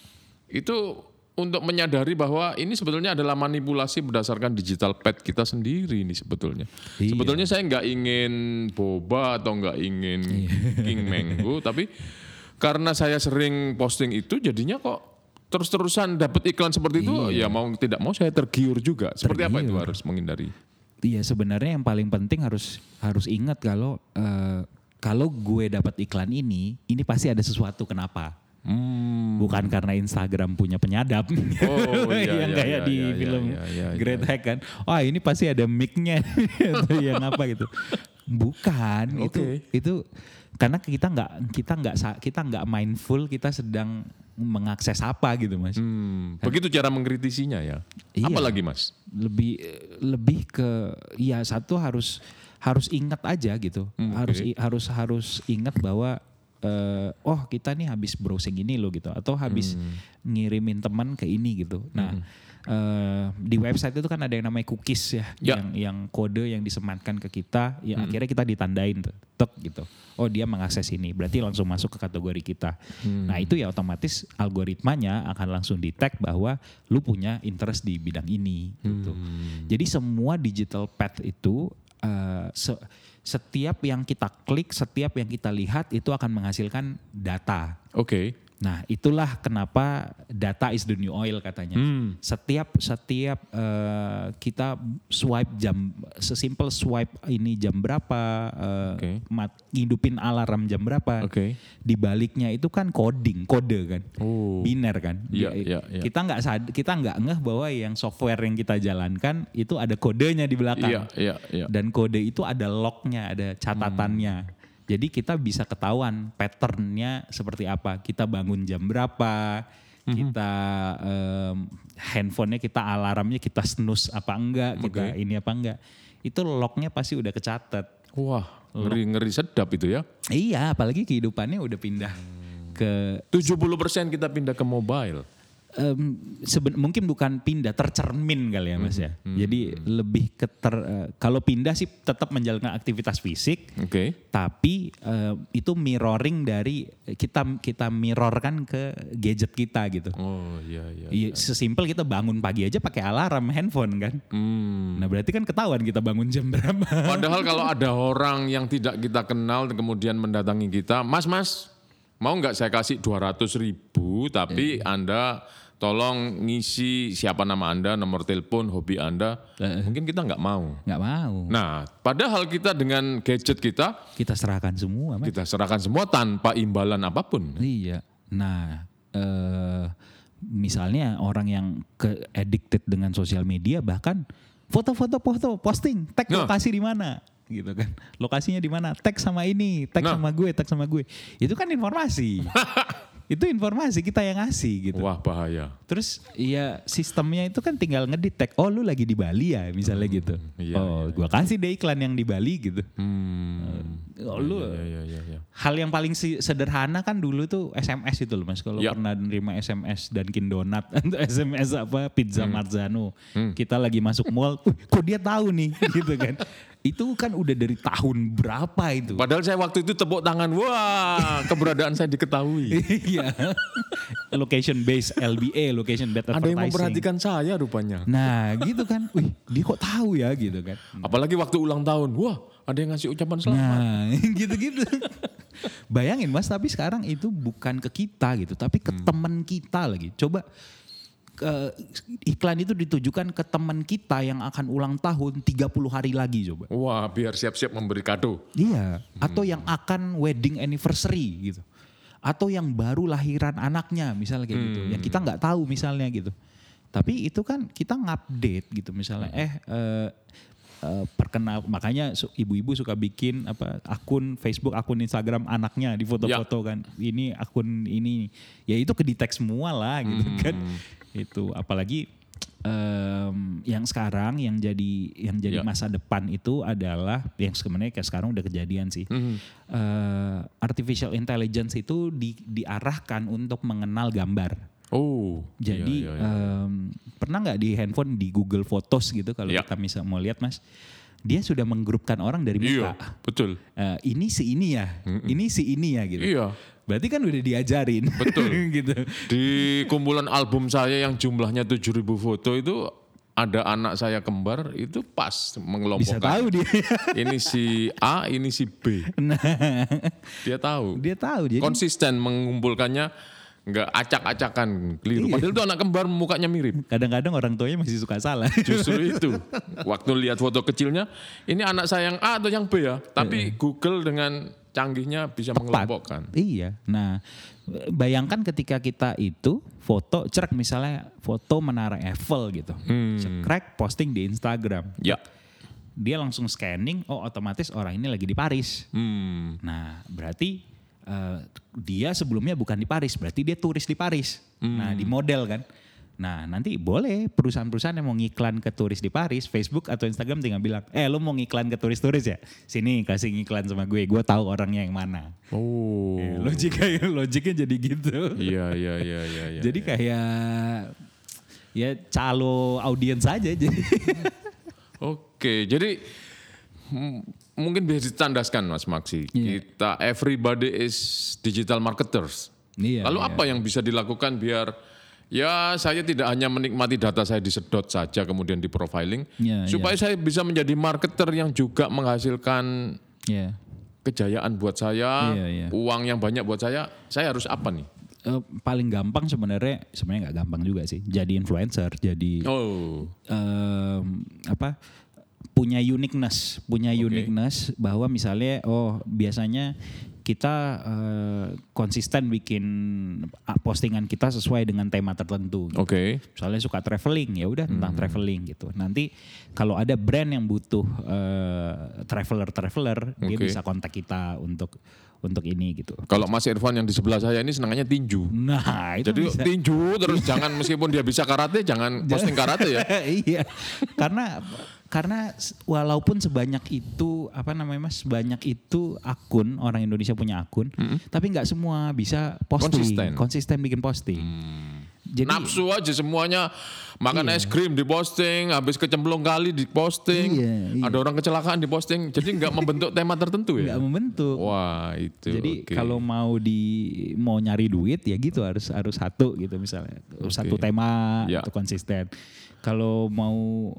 itu untuk menyadari bahwa ini sebetulnya adalah manipulasi berdasarkan digital pet kita sendiri ini sebetulnya. Iya. Sebetulnya saya nggak ingin boba atau nggak ingin Iya. king mango, tapi karena saya sering posting itu jadinya kok terus-terusan dapat iklan seperti itu, ya mau tidak mau saya tergiur juga. Seperti apa itu harus menghindari? Iya sebenarnya yang paling penting harus harus ingat kalau eh, kalau gue dapat iklan ini, ini pasti ada sesuatu kenapa. Hmm. Bukan karena Instagram punya penyadap. Oh, iya, yang iya, kayak iya, di iya, film iya, iya, iya. Great Hack kan. Wah ini pasti ada mic-nya. Yang apa gitu. Bukan itu Oke. itu karena kita nggak kita nggak sa- kita nggak mindful kita sedang mengakses apa gitu mas. Hmm, begitu cara mengkritisinya ya. Iya. Apalagi mas? lebih lebih ke ya satu harus harus ingat aja gitu Hmm, harus oke. i- harus harus ingat bahwa eh, oh kita nih habis browsing ini loh gitu atau habis Hmm. ngirimin teman ke ini gitu nah eh, di website itu kan ada yang namanya cookies ya, Ya. yang yang kode yang disematkan ke kita Hmm. ya akhirnya kita ditandain tek gitu oh dia mengakses ini berarti langsung masuk ke kategori kita Hmm. nah itu ya otomatis algoritmanya akan langsung detect bahwa lu punya interest di bidang ini gitu Hmm. jadi semua digital path itu eh, se- setiap yang kita klik setiap yang kita lihat itu akan menghasilkan data Oke. Nah, itulah kenapa data is the new oil katanya. Hmm. Setiap setiap eh, kita swipe jam sesimpel swipe ini jam berapa, eh, Oke. mat, ngidupin alarm jam berapa. Oke. Di baliknya itu kan coding, kode kan. Oh. Biner kan. Di- iya, iya. Kita nggak kita nggak ngeh bahwa yang software yang kita jalankan itu ada kodenya di belakang Iya, iya, iya. dan kode itu ada lognya, ada catatannya. Jadi kita bisa ketahuan patternnya seperti apa. Kita bangun jam berapa, kita em, handphonenya kita alarmnya kita snooze apa enggak, kita ini apa enggak. Itu lognya pasti udah kecatat. Wah, ngeri-ngeri sedap itu ya. Iya, apalagi kehidupannya udah pindah ke 70% kita pindah ke mobile. Em, seben- mungkin bukan pindah tercermin kali ya mas ya. Jadi lebih ke ter, eh, kalau pindah sih tetap menjalankan aktivitas fisik, Oke. tapi eh, itu mirroring dari kita kita mirrorkan ke gadget kita gitu. Oh, iya, iya. Iya, sesimpel kita bangun pagi aja pakai alarm handphone kan. Hmm. Nah berarti kan ketahuan kita bangun jam berapa. Padahal kalau ada orang yang tidak kita kenal dan kemudian mendatangi kita, Mas, Mas, mau nggak saya kasih 200 ribu, tapi Anda tolong ngisi siapa nama Anda, nomor telepon, hobi Anda, mungkin kita nggak mau. Nggak mau. Nah, padahal kita dengan gadget kita, Kita serahkan semua. Mas. kita serahkan semua tanpa imbalan apa pun. Iya. Nah, eh, misalnya orang yang ke addicted dengan sosial media bahkan foto-foto foto posting, tag Nah. lokasi di mana gitu kan. Lokasinya di mana? Tag sama ini, tag Nah. sama gue, tag sama gue. Itu kan informasi. itu informasi kita yang ngasih gitu. Wah, bahaya. Terus ya sistemnya itu kan tinggal ngedetect, oh lu lagi di Bali ya misalnya gitu. iya, oh, gua kasih deh iklan yang di Bali gitu. Hmm. Oh, lu Iya, iya, iya, iya. hal yang paling si- sederhana kan dulu tuh SMS itu loh mas kalau Ya. pernah nerima SMS Dunkin Donat atau SMS apa Pizza Hmm. Marzano kita lagi masuk mall "Uh, kok dia tahu nih gitu kan itu kan udah dari tahun berapa itu Padahal saya waktu itu tepuk tangan, wah keberadaan saya diketahui. iya location based LBA location based Ada yang advertising memperhatikan saya rupanya. nah gitu kan wih dia kok tahu ya gitu kan Apalagi waktu ulang tahun, wah ada yang ngasih ucapan selamat. Nah, gitu-gitu. Bayangin Mas, tapi sekarang itu bukan ke kita gitu, tapi ke teman kita lagi. Coba ke, iklan itu ditujukan ke teman kita yang akan ulang tahun 30 hari lagi coba. Wah biar siap-siap memberi kado. Iya, atau yang akan wedding anniversary gitu. Atau yang baru lahiran anaknya misalnya kayak gitu. Yang kita nggak tahu misalnya gitu. Tapi itu kan kita ngupdate gitu misalnya eh eh, eh, perkenal makanya ibu-ibu suka bikin apa akun Facebook, akun Instagram anaknya di foto-foto kan. Ini akun ini ya itu kedetek semua lah gitu kan. Itu apalagi em, yang sekarang yang jadi yang jadi Ya. masa depan itu adalah yang sebenarnya kayak sekarang udah kejadian sih. Mhm. Eh, artificial intelligence itu di, diarahkan untuk mengenal gambar. Oh. Jadi iya, iya, iya. em, pernah nggak di handphone di Google Photos gitu kalau Ya. kita bisa mau lihat mas, dia sudah menggrupkan orang dari muka. Iya, betul. Eh, ini si ini ya, ini si ini ya gitu. Iya. Berarti kan udah diajarin. Betul. gitu. Di kumpulan album saya yang jumlahnya 7000 foto itu ada anak saya kembar itu pas Bisa mengelompokkan. tahu dia. Ini si A, ini si B. nah, Dia tahu. dia tahu jadi Konsisten mengumpulkannya nggak acak-acakan keliru. Padahal itu anak kembar mukanya mirip. kadang-kadang orang tuanya masih suka salah. Justru itu. Waktu lihat foto kecilnya, ini anak saya yang A atau yang B ya. Tapi Google dengan canggihnya bisa mengelompokkan. Iya. Nah, bayangkan ketika kita itu foto cerak misalnya foto menara Eiffel gitu. Cekrek posting di Instagram. Ya. Dia langsung scanning, oh otomatis orang ini lagi di Paris. Hmm. Nah, berarti eh, dia sebelumnya bukan di Paris, berarti dia turis di Paris. Nah, di model kan. Nah, nanti boleh perusahaan-perusahaan yang mau ngiklan ke turis di Paris, Facebook atau Instagram tinggal bilang, eh lo mau ngiklan ke turis-turis ya? Sini kasih ngiklan sama gue, gue tahu orangnya yang mana. Oh. Ya, logiknya logiknya jadi gitu. Iya, iya, iya, iya. iya. jadi kayak ya calo audiens saja jadi. Oke, jadi m- mungkin bisa ditandaskan Mas Maksi. Iya. Kita everybody is digital marketers. Iya, Lalu iya. apa yang bisa dilakukan biar ya saya tidak hanya menikmati data saya disedot saja kemudian di profiling, Iya, supaya saya bisa menjadi marketer yang juga menghasilkan ya. kejayaan buat saya, Iya, iya. uang yang banyak buat saya, saya harus apa nih? Eh, paling gampang sebenarnya sebenarnya nggak gampang juga sih. Jadi influencer, jadi Oh, em, apa punya uniqueness, punya uniqueness bahwa misalnya oh biasanya kita eh, konsisten bikin ah, postingan kita sesuai dengan tema tertentu. gitu. oke. Misalnya suka traveling ya udah tentang Hmm. traveling gitu. Nanti kalau ada brand yang butuh eh, traveler traveler, dia Oke. bisa kontak kita untuk untuk ini gitu. Kalau Mas Irfan yang di sebelah saya ini senangannya tinju. Nah itu Jadi bisa. tinju terus jangan meskipun dia bisa karate jangan posting karate ya. iya. Karena karena walaupun sebanyak itu apa namanya Mas, sebanyak itu akun orang Indonesia punya akun, tapi nggak semua bisa posting, Konsisten. konsisten, bikin posting. Jadi Nafsu aja semuanya makan es krim diposting, habis kecemplung kali diposting, Iya, iya. ada orang kecelakaan diposting, jadi nggak membentuk tema tertentu nggak ya. membentuk. Wah itu. Jadi oke. kalau mau di mau nyari duit ya gitu harus harus satu gitu misalnya satu tema Ya. atau konsisten. Kalau mau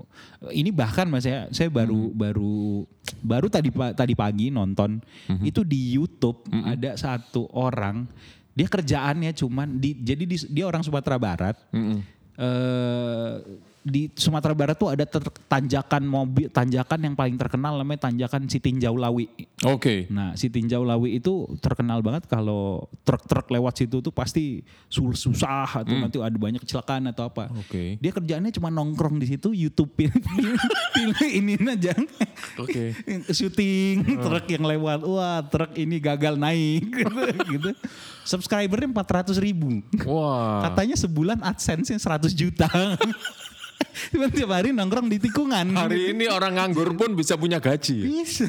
ini bahkan mas saya saya baru Hmm. baru baru tadi tadi pagi nonton Hmm. itu di YouTube ada satu orang dia kerjaannya cuman di jadi di- dia orang Sumatera Barat. Mm-mm. eh di Sumatera Barat tuh ada ter- tanjakan mobil tanjakan yang paling terkenal namanya tanjakan Sitinjau Lawi. Oke. Nah, si Tinjau Lawi itu terkenal banget kalau truk-truk lewat situ tuh pasti sul- susah atau nanti ada banyak kecelakaan atau apa. Oke. Dia kerjaannya cuma nongkrong di situ, YouTube pilih ini aja. Oke. syuting truk yang lewat. Wah, truk ini gagal naik gitu. gitu. Subscribernya 400 ribu. Wah. Katanya sebulan AdSense-nya 100 juta. Cuma tiap hari nongkrong di tikungan. Hari ini orang nganggur pun bisa punya gaji. Bisa.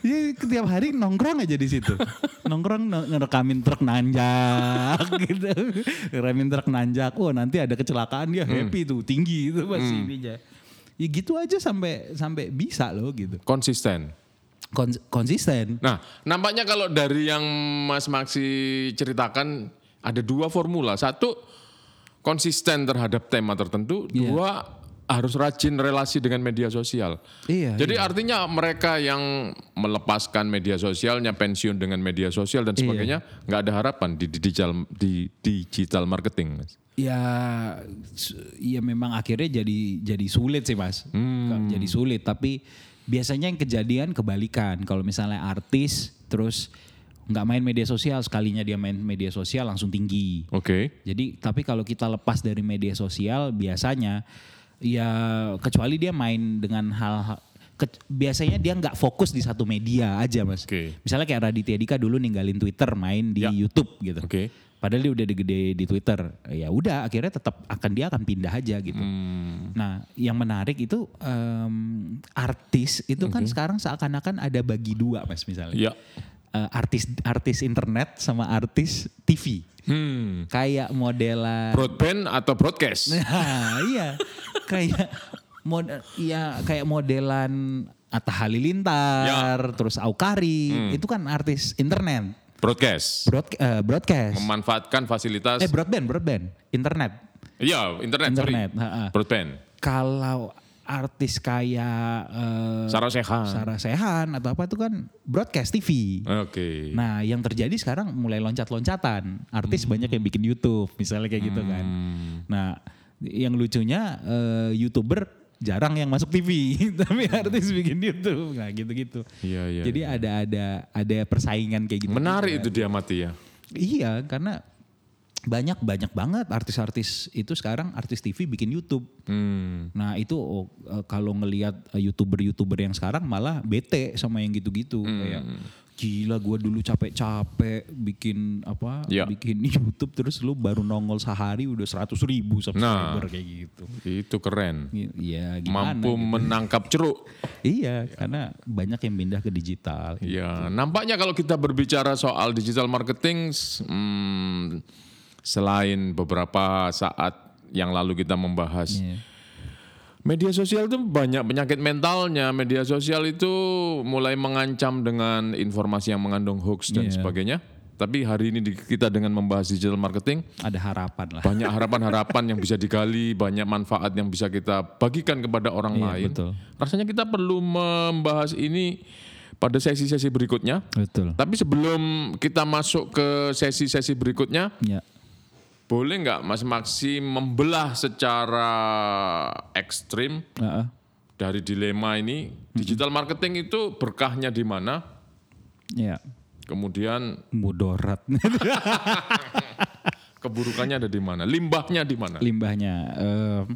Dia tiap hari nongkrong aja di situ. Nongkrong no- ngerekamin truk nanjak gitu. Ngerekamin truk nanjak. Oh, nanti ada kecelakaan dia happy tuh, tinggi itu pasti ininya. Ya gitu aja sampai sampai bisa loh gitu. Konsisten. Kons- konsisten. Nah, nampaknya kalau dari yang Mas Maksi ceritakan ada dua formula. Satu konsisten terhadap tema tertentu, Iya. dua harus rajin relasi dengan media sosial. Iya. Jadi artinya mereka yang melepaskan media sosialnya, pensiun dengan media sosial dan sebagainya, nggak ada harapan di digital di digital marketing, Mas. Ya, ya memang akhirnya jadi jadi sulit sih mas, Hmm. jadi sulit. Tapi biasanya yang kejadian kebalikan. Kalau misalnya artis terus nggak main media sosial, sekalinya dia main media sosial langsung tinggi. Oke. Jadi tapi kalau kita lepas dari media sosial biasanya ya kecuali dia main dengan hal ke- biasanya dia nggak fokus di satu media aja mas. Oke. Misalnya kayak Raditya Dika dulu ninggalin Twitter main di Ya. YouTube gitu. Oke. Padahal dia udah gede di Twitter. Ya udah akhirnya tetap akan dia akan pindah aja gitu. Hmm. Nah, yang menarik itu em, artis itu kan sekarang seakan-akan ada bagi dua Mas misalnya. Ya. Eh, artis artis internet sama artis TV. Hmm. Kayak modelan Broadband atau broadcast? Nah, iya. Kayak mod ya kayak modelan Atta Halilintar, Ya. terus Aukari, Hmm. itu kan artis internet, Broadcast. broad, eh, broadcast, Memanfaatkan fasilitas. eh broadband, broadband, internet. Iya, internet, Internet, sorry. ha-ha. Broadband. Kalau artis kayak eh, Sarah Sechan. Sarah Sehan atau apa itu kan broadcast TV. Oke. Nah, yang terjadi sekarang mulai loncat-loncatan. Artis banyak yang bikin YouTube, misalnya kayak gitu kan. Hmm. Nah, yang lucunya eh, YouTuber jarang yang masuk TV, tapi artis bikin YouTube. Nah, gitu-gitu. Iya, iya. Jadi ada ada ada persaingan kayak gitu. Menarik itu dia mati ya. Iya, karena banyak banyak banget artis-artis itu sekarang artis TV bikin YouTube. Hmm. Nah itu oh, eh, kalau ngelihat eh, youtuber-youtuber yang sekarang malah bete sama yang gitu-gitu Hmm. kayak gila gue dulu capek-capek bikin apa Ya. bikin YouTube terus lu baru nongol sehari udah 100 ribu subscriber kayak gitu. Itu keren. Iya gimana? Mampu gitu. menangkap ceruk. Iya karena banyak yang pindah ke digital. Ya, nampaknya kalau kita berbicara soal digital marketing, hmm, selain beberapa saat yang lalu kita membahas Iya. media sosial itu banyak penyakit mentalnya. Media sosial itu mulai mengancam dengan informasi yang mengandung hoax dan Iya. sebagainya. Tapi hari ini di- kita dengan membahas digital marketing, Ada harapan lah. banyak harapan-harapan yang bisa digali, banyak manfaat yang bisa kita bagikan kepada orang Iya, lain. betul. Rasanya kita perlu membahas ini pada sesi-sesi berikutnya. Betul. Tapi sebelum kita masuk ke sesi-sesi berikutnya, Ya. Boleh nggak Mas Maksi membelah secara ekstrim Heeh. dari dilema ini? Digital marketing itu berkahnya di mana? Ya. Kemudian Mudorat. keburukannya ada di mana? Limbahnya di mana? limbahnya. Em,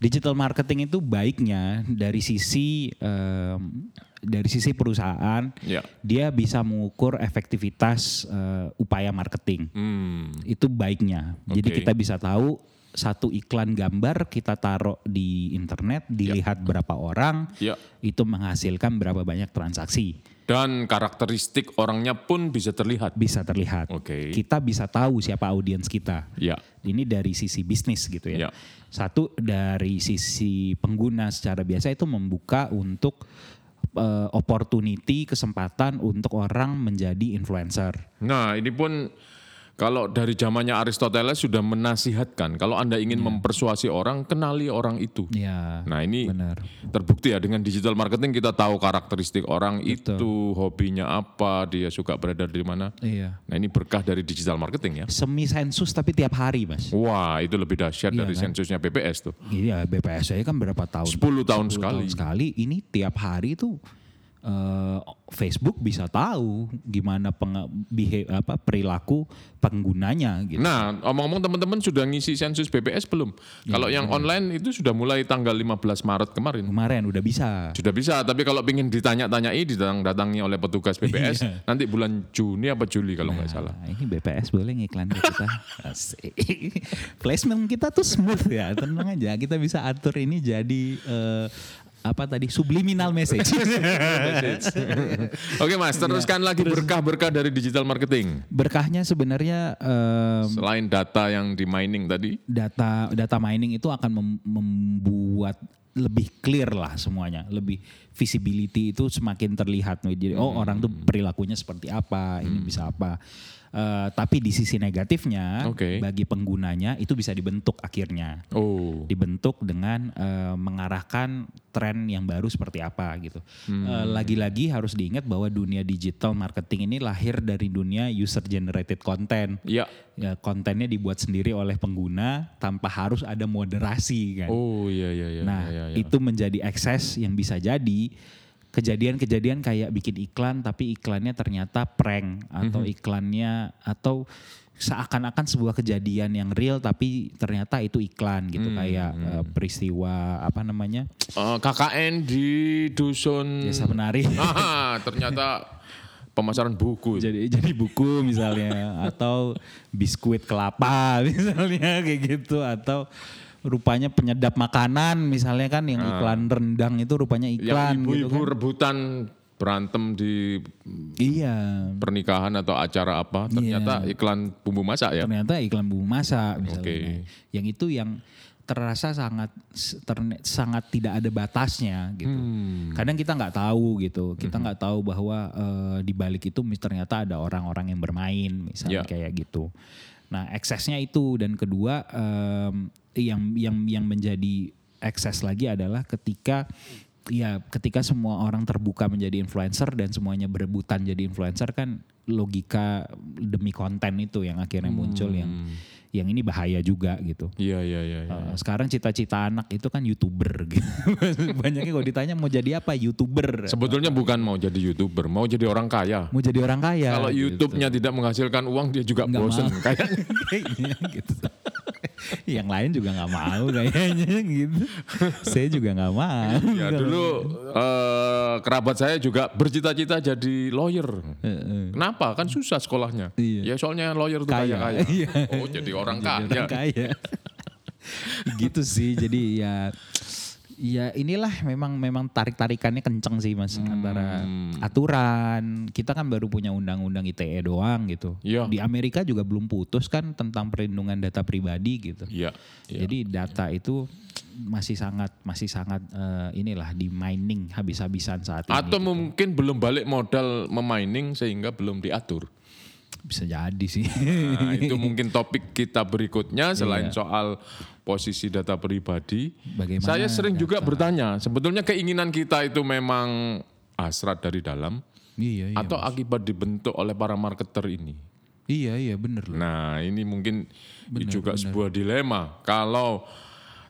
digital marketing itu baiknya dari sisi em, dari sisi perusahaan, Ya. dia bisa mengukur efektivitas eh, upaya marketing. Hmm. Itu baiknya. Jadi Oke. kita bisa tahu satu iklan gambar kita taruh di internet, dilihat berapa orang, Ya. itu menghasilkan berapa banyak transaksi. Dan karakteristik orangnya pun bisa terlihat. Bisa terlihat. Oke. Kita bisa tahu siapa audiens kita. Ya. Ini dari sisi bisnis gitu ya. Ya. Satu dari sisi pengguna secara biasa itu membuka untuk eh, opportunity, kesempatan untuk orang menjadi influencer. Nah, ini pun kalau dari zamannya Aristoteles sudah menasihatkan kalau Anda ingin mempersuasi orang, kenali orang itu. Ya. Nah, ini benar. terbukti ya dengan digital marketing kita tahu karakteristik orang itu, hobinya apa, dia suka berada di mana. Iya. Nah, ini berkah dari digital marketing ya. Semi sensus tapi tiap hari, Mas. Wah, itu lebih dahsyat Iya dari kan? sensusnya BPS tuh. Iya, BPS saya kan berapa tahun? 10 tahun 10 sekali. tahun sekali. Ini tiap hari tuh eh, Facebook bisa tahu gimana beha- apa perilaku penggunanya gitu. Nah, omong-omong teman-teman sudah ngisi sensus BPS belum? Iya, Kalau yang online itu sudah mulai tanggal 15 Maret kemarin. Kemarin udah bisa. Sudah bisa, tapi kalau ingin ditanya-tanyai datang-datangi oleh petugas BPS nanti bulan Juni apa Juli kalau nggak salah. Nah, ini BPS boleh ngiklan ke kita. Placement kita tuh smooth ya, tenang aja. Kita bisa atur ini jadi eh, apa tadi subliminal message. Oke Mas, teruskan lagi berkah-berkah dari digital marketing. Berkahnya sebenarnya em, Selain data yang di mining tadi, data data mining itu akan mem- membuat lebih clear lah semuanya, lebih visibility itu semakin terlihat. Jadi oh orang tuh perilakunya seperti apa, ini bisa apa. Eh, tapi di sisi negatifnya Oke. bagi penggunanya itu bisa dibentuk akhirnya. oh, dibentuk dengan eh, mengarahkan tren yang baru seperti apa gitu. Eh, Lagi-lagi harus diingat bahwa dunia digital marketing ini lahir dari dunia user generated content. ya, Ya, kontennya dibuat sendiri oleh pengguna tanpa harus ada moderasi kan. oh iya iya iya. nah, iya, iya. itu menjadi akses yang bisa jadi kejadian-kejadian kayak bikin iklan tapi iklannya ternyata prank atau Mhm. iklannya atau seakan-akan sebuah kejadian yang real tapi ternyata itu iklan Hmm, gitu kayak eh, peristiwa apa namanya Eh, KKN di dusun. jasa penari Ah, ternyata pemasaran buku. jadi jadi buku misalnya atau biskuit kelapa misalnya kayak gitu atau rupanya penyedap makanan misalnya kan yang iklan rendang itu rupanya Yang iklan gitu ibu-ibu kan. rebutan berantem di Iya, pernikahan atau acara apa, ternyata iklan bumbu masak ya. ternyata iklan bumbu masak misalnya. Oke. Nah, Yang itu yang terasa sangat terne- sangat tidak ada batasnya gitu. Hmm. Kadang kita nggak tahu gitu, kita nggak tahu bahwa eh, di balik itu ternyata ada orang-orang yang bermain, misalnya Ya. kayak gitu. Nah, eksesnya itu. Dan kedua em, yang yang yang menjadi ekses lagi adalah ketika ya ketika semua orang terbuka menjadi influencer dan semuanya berebutan jadi influencer kan logika demi konten itu yang akhirnya muncul yang yang ini bahaya juga gitu. Iya iya iya. iya. Uh, sekarang cita-cita anak itu kan youtuber gitu. Banyaknya kalau ditanya mau jadi apa youtuber. Sebetulnya bukan mau jadi youtuber, mau jadi orang kaya. mau jadi orang kaya. Kalau gitu. YouTube-nya tidak menghasilkan uang, dia juga Nggak bosen. Kayaknya gitu. yang lain juga nggak mau kayaknya gitu. Saya juga nggak mau. ya dulu eh, kerabat saya juga bercita-cita jadi lawyer. Heeh. Kenapa? Kan susah sekolahnya. Iya. Ya soalnya lawyer itu Kaya. kaya-kaya. Iya. Oh jadi orang Jadi kaya. orang kaya. gitu sih. Jadi ya ya inilah memang memang tarik-tarikannya kenceng sih Mas antara aturan. Kita kan baru punya undang-undang ITE doang gitu. Iya. Di Amerika juga belum putus kan tentang perlindungan data pribadi gitu. Iya. iya. Jadi data itu masih sangat masih sangat eh, inilah di mining habis-habisan saat ini. Atau mungkin belum balik modal memining sehingga belum diatur. Bisa jadi sih. Nah, itu mungkin topik kita berikutnya selain Iya. soal posisi data pribadi. Bagaimana Saya sering juga bertanya, sebetulnya keinginan kita itu memang hasrat dari dalam iya iya. atau akibat dibentuk oleh para marketer ini. Iya iya bener loh. Nah, ini mungkin juga sebuah dilema. Kalau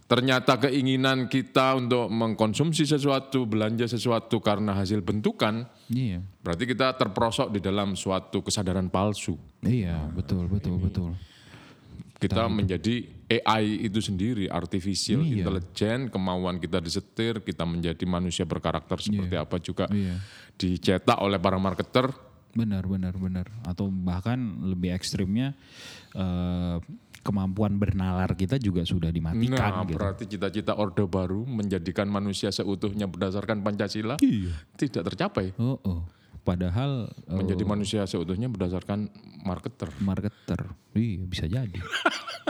ternyata keinginan kita untuk mengkonsumsi sesuatu, belanja sesuatu karena hasil bentukan, Iya. berarti kita terperosok di dalam suatu kesadaran palsu. Iya, betul betul betul. Kita menjadi AI itu sendiri, artificial Iya. intelligence, kemauan kita disetir, kita menjadi manusia berkarakter seperti apa juga Iya. dicetak oleh para marketer. Benar benar benar. Atau bahkan lebih ekstrimnya eh, kemampuan bernalar kita juga sudah dimatikan Nah, gitu. berarti cita-cita Orde Baru menjadikan manusia seutuhnya berdasarkan Pancasila Iya. tidak tercapai. Oh, oh. Padahal Menjadi manusia seutuhnya berdasarkan marketer. marketer. Iya, bisa jadi.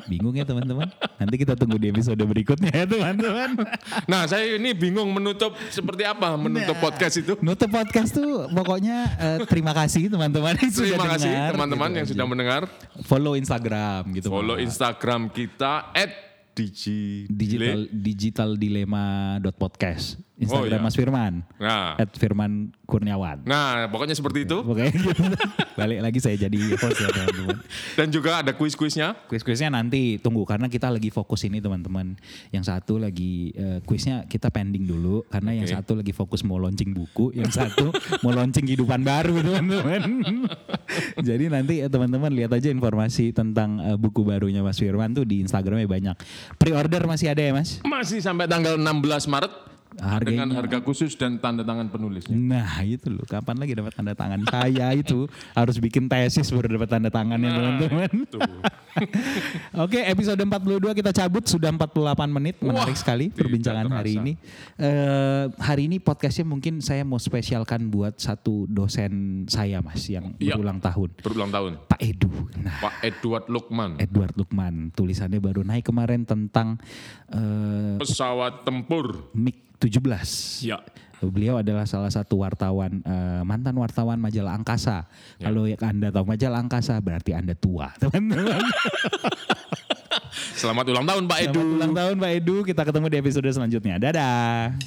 Bingung ya teman-teman? Nanti kita tunggu di episode berikutnya ya teman-teman. Nah, saya ini bingung menutup seperti apa menutup Nah. podcast itu. Nutup podcast tuh pokoknya eh, terima kasih teman-teman yang sudah Terima kasih teman-teman gitu yang aja. sudah mendengar. follow Instagram gitu. Follow. Instagram kita @digi digital digital.podcast. Instagram Oh, iya. Mas Firman. Nah, At Firman Kurniawan. nah pokoknya seperti itu. Pokoknya gitu. Balik lagi saya jadi host ya teman-teman. Dan juga ada kuis-kuisnya. Kuis-kuisnya nanti tunggu karena kita lagi fokus ini teman-teman. Yang satu lagi eh, kuisnya kita pending dulu karena yang Oke. satu lagi fokus mau launching buku, yang satu mau launching kehidupan baru teman-teman. Jadi nanti eh, teman-teman lihat aja informasi tentang eh, buku barunya Mas Firman tuh di Instagramnya banyak. Pre-order masih ada ya Mas? Masih sampai tanggal 16 Maret Harganya dengan harga khusus dan tanda tangan penulisnya. Nah itu loh, kapan lagi dapat tanda tangan saya itu harus bikin tesis baru dapat tanda tangannya teman-teman. Tuh. Oke, episode 42 kita cabut sudah 48 menit, menarik Wah, sekali perbincangan hari ini. Eh hari ini podcastnya mungkin saya mau spesialkan buat satu dosen saya mas yang Iya. berulang tahun, Berulang tahun. Pak Edu. Nah, Pak Edward Lukman. Edward Lukman, tulisannya baru naik kemarin tentang eh Pesawat tempur. MiG 17. Ya. Beliau adalah salah satu wartawan eh, mantan wartawan majalah Angkasa. Kalau yang Anda tahu majalah Angkasa berarti Anda tua, teman-teman. Selamat ulang tahun Pak Edu. Selamat ulang tahun Pak Edu. Kita ketemu di episode selanjutnya. Dadah.